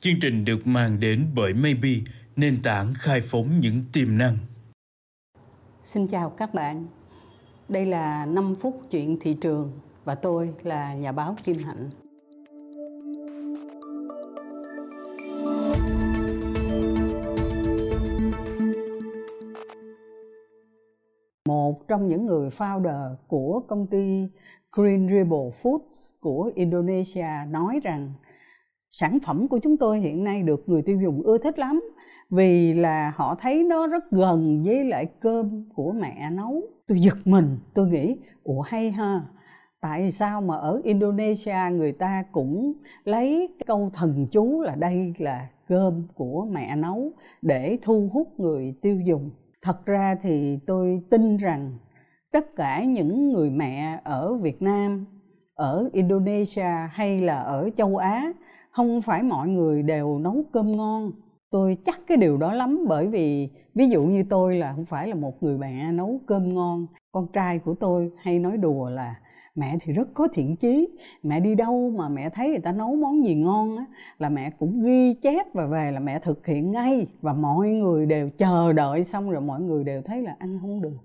Chương trình được mang đến bởi Maybe, nền tảng khai phóng những tiềm năng. Xin chào các bạn. Đây là 5 phút chuyện thị trường và tôi là nhà báo Kim Hạnh. Một trong những người founder của công ty Green Rebel Foods của Indonesia nói rằng sản phẩm của chúng tôi hiện nay được người tiêu dùng ưa thích lắm, vì là họ thấy nó rất gần với lại cơm của mẹ nấu. Tôi giật mình, tôi nghĩ, ủa, hay ha, tại sao mà ở indonesia người ta cũng lấy câu thần chú là đây là cơm của mẹ nấu để thu hút người tiêu dùng? Thật ra thì tôi tin rằng tất cả những người mẹ ở việt nam, ở indonesia hay là ở châu á không phải mọi người đều nấu cơm ngon. Tôi chắc cái điều đó lắm bởi vì, ví dụ như tôi là không phải là một người mẹ nấu cơm ngon. Con trai của tôi hay nói đùa là, mẹ thì rất có thiện chí. Mẹ đi đâu mà mẹ thấy người ta nấu món gì ngon á, là mẹ cũng ghi chép và về là mẹ thực hiện ngay. Và mọi người đều chờ đợi xong rồi mọi người đều thấy là ăn không được.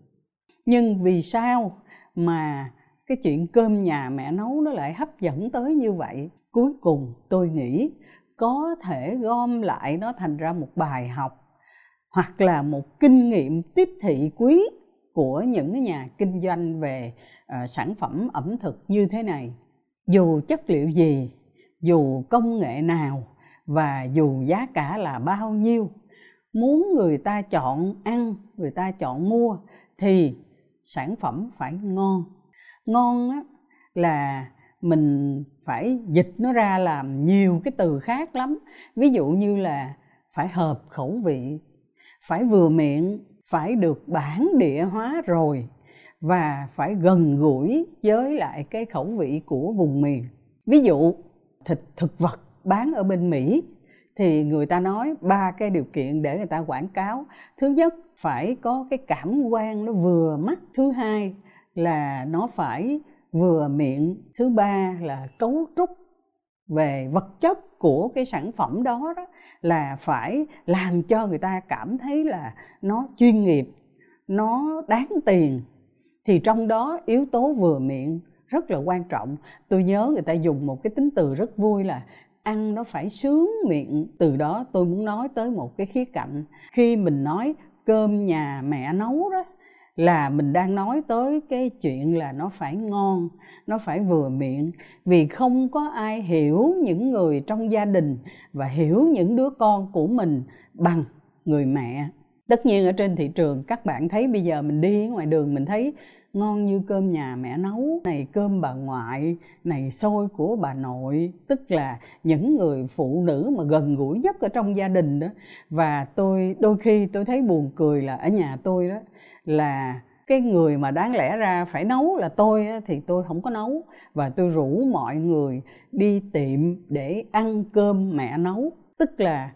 Nhưng vì sao mà cái chuyện cơm nhà mẹ nấu nó lại hấp dẫn tới như vậy. Cuối cùng tôi nghĩ có thể gom lại nó thành ra một bài học hoặc là một kinh nghiệm tiếp thị quý của những cái nhà kinh doanh về uh, sản phẩm ẩm thực như thế này. Dù chất liệu gì dù công nghệ nào và dù giá cả là bao nhiêu muốn người ta chọn ăn người ta chọn mua thì sản phẩm phải ngon ngon á, là mình phải dịch nó ra làm nhiều cái từ khác lắm. Ví dụ như là phải hợp khẩu vị phải vừa miệng phải được bản địa hóa rồi và phải gần gũi với lại cái khẩu vị của vùng miền. Ví dụ thịt thực vật bán ở bên mỹ thì người ta nói ba cái điều kiện để người ta quảng cáo. Thứ nhất phải có cái cảm quan nó vừa mắt thứ hai là nó phải vừa miệng thứ ba là cấu trúc về vật chất của cái sản phẩm đó, đó là phải làm cho người ta cảm thấy là nó chuyên nghiệp nó đáng tiền. Thì trong đó yếu tố vừa miệng rất là quan trọng. Tôi nhớ người ta dùng một cái tính từ rất vui là ăn nó phải sướng miệng. Từ đó tôi muốn nói tới một cái khía cạnh. Khi mình nói cơm nhà mẹ nấu đó là mình đang nói tới cái chuyện là nó phải ngon, nó phải vừa miệng. Vì không có ai hiểu những người trong gia đình và hiểu những đứa con của mình bằng người mẹ. Tất nhiên ở trên thị trường, các bạn thấy bây giờ mình đi ngoài đường mình thấy ngon như cơm nhà mẹ nấu. Này cơm bà ngoại, này xôi của bà nội. Tức là những người phụ nữ mà gần gũi nhất ở trong gia đình đó. Và tôi, đôi khi tôi thấy buồn cười là ở nhà tôi đó, là cái người mà đáng lẽ ra phải nấu là tôi thì tôi không có nấu. Và tôi rủ mọi người đi tiệm để ăn cơm mẹ nấu. Tức là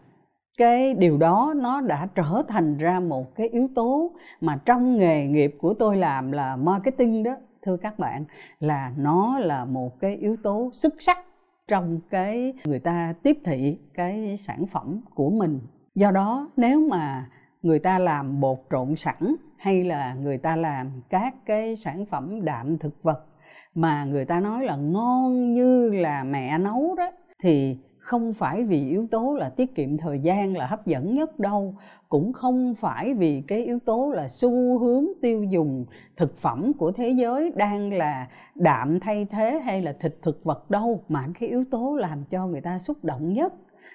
cái điều đó nó đã trở thành ra một cái yếu tố mà trong nghề nghiệp của tôi làm là marketing đó, thưa các bạn, là nó là một cái yếu tố xuất sắc trong cái người ta tiếp thị cái sản phẩm của mình. Do đó, nếu mà người ta làm bột trộn sẵn hay là người ta làm các cái sản phẩm đạm thực vật mà người ta nói là ngon như là mẹ nấu đó, thì không phải vì yếu tố là tiết kiệm thời gian là hấp dẫn nhất đâu, cũng không phải vì cái yếu tố là xu hướng tiêu dùng thực phẩm của thế giới đang là đạm thay thế hay là thịt thực vật đâu, mà cái yếu tố làm cho người ta xúc động nhất.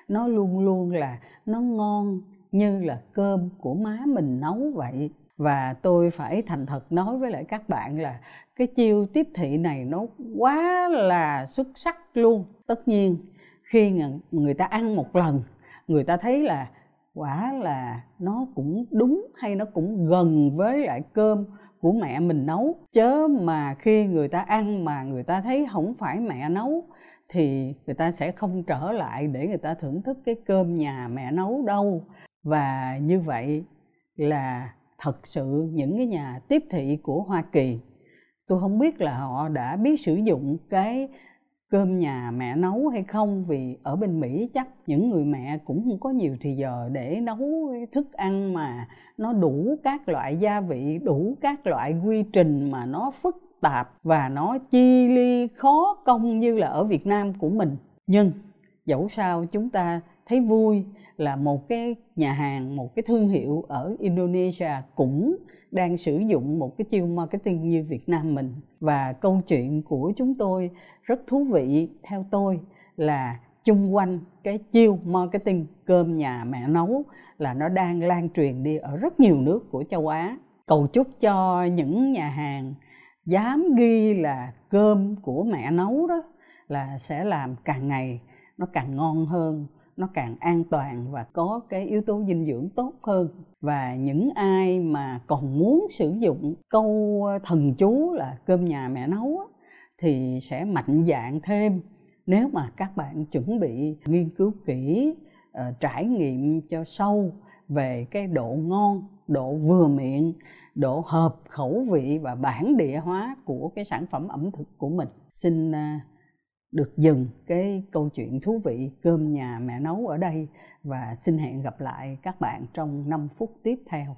Nó luôn luôn là nó ngon như là cơm của má mình nấu vậy. Và tôi phải thành thật nói với lại các bạn là cái chiêu tiếp thị này nó quá là xuất sắc luôn. Tất nhiên khi người ta ăn một lần, người ta thấy là quả là nó cũng đúng hay nó cũng gần với lại cơm của mẹ mình nấu. Chớ mà khi người ta ăn mà người ta thấy không phải mẹ nấu, thì người ta sẽ không trở lại để người ta thưởng thức cái cơm nhà mẹ nấu đâu. Và như vậy là thật sự những cái nhà tiếp thị của hoa kỳ, tôi không biết là họ đã biết sử dụng cái cơm nhà mẹ nấu hay không? Vì ở bên Mỹ chắc những người mẹ cũng không có nhiều thì giờ để nấu thức ăn mà nó đủ các loại gia vị, đủ các loại quy trình mà nó phức tạp và nó chi ly khó công như là ở Việt Nam của mình. Nhưng dẫu sao chúng ta thấy vui là một cái nhà hàng, một cái thương hiệu ở Indonesia cũng đang sử dụng một cái chiêu marketing như Việt Nam mình và câu chuyện của chúng tôi rất thú vị theo tôi là chung quanh cái chiêu marketing cơm nhà mẹ nấu là nó đang lan truyền đi ở rất nhiều nước của châu Á. Cầu chúc cho những nhà hàng dám ghi là cơm của mẹ nấu đó là sẽ làm càng ngày nó càng ngon hơn nó càng an toàn và có cái yếu tố dinh dưỡng tốt hơn. Và những ai mà còn muốn sử dụng câu thần chú là cơm nhà mẹ nấu thì sẽ mạnh dạng thêm. Nếu mà các bạn chuẩn bị nghiên cứu kỹ ờ, trải nghiệm cho sâu về cái độ ngon, độ vừa miệng, độ hợp khẩu vị và bản địa hóa của cái sản phẩm ẩm thực của mình, xin ờ, được dừng cái câu chuyện thú vị cơm nhà mẹ nấu ở đây và xin hẹn gặp lại các bạn trong 5 phút tiếp theo.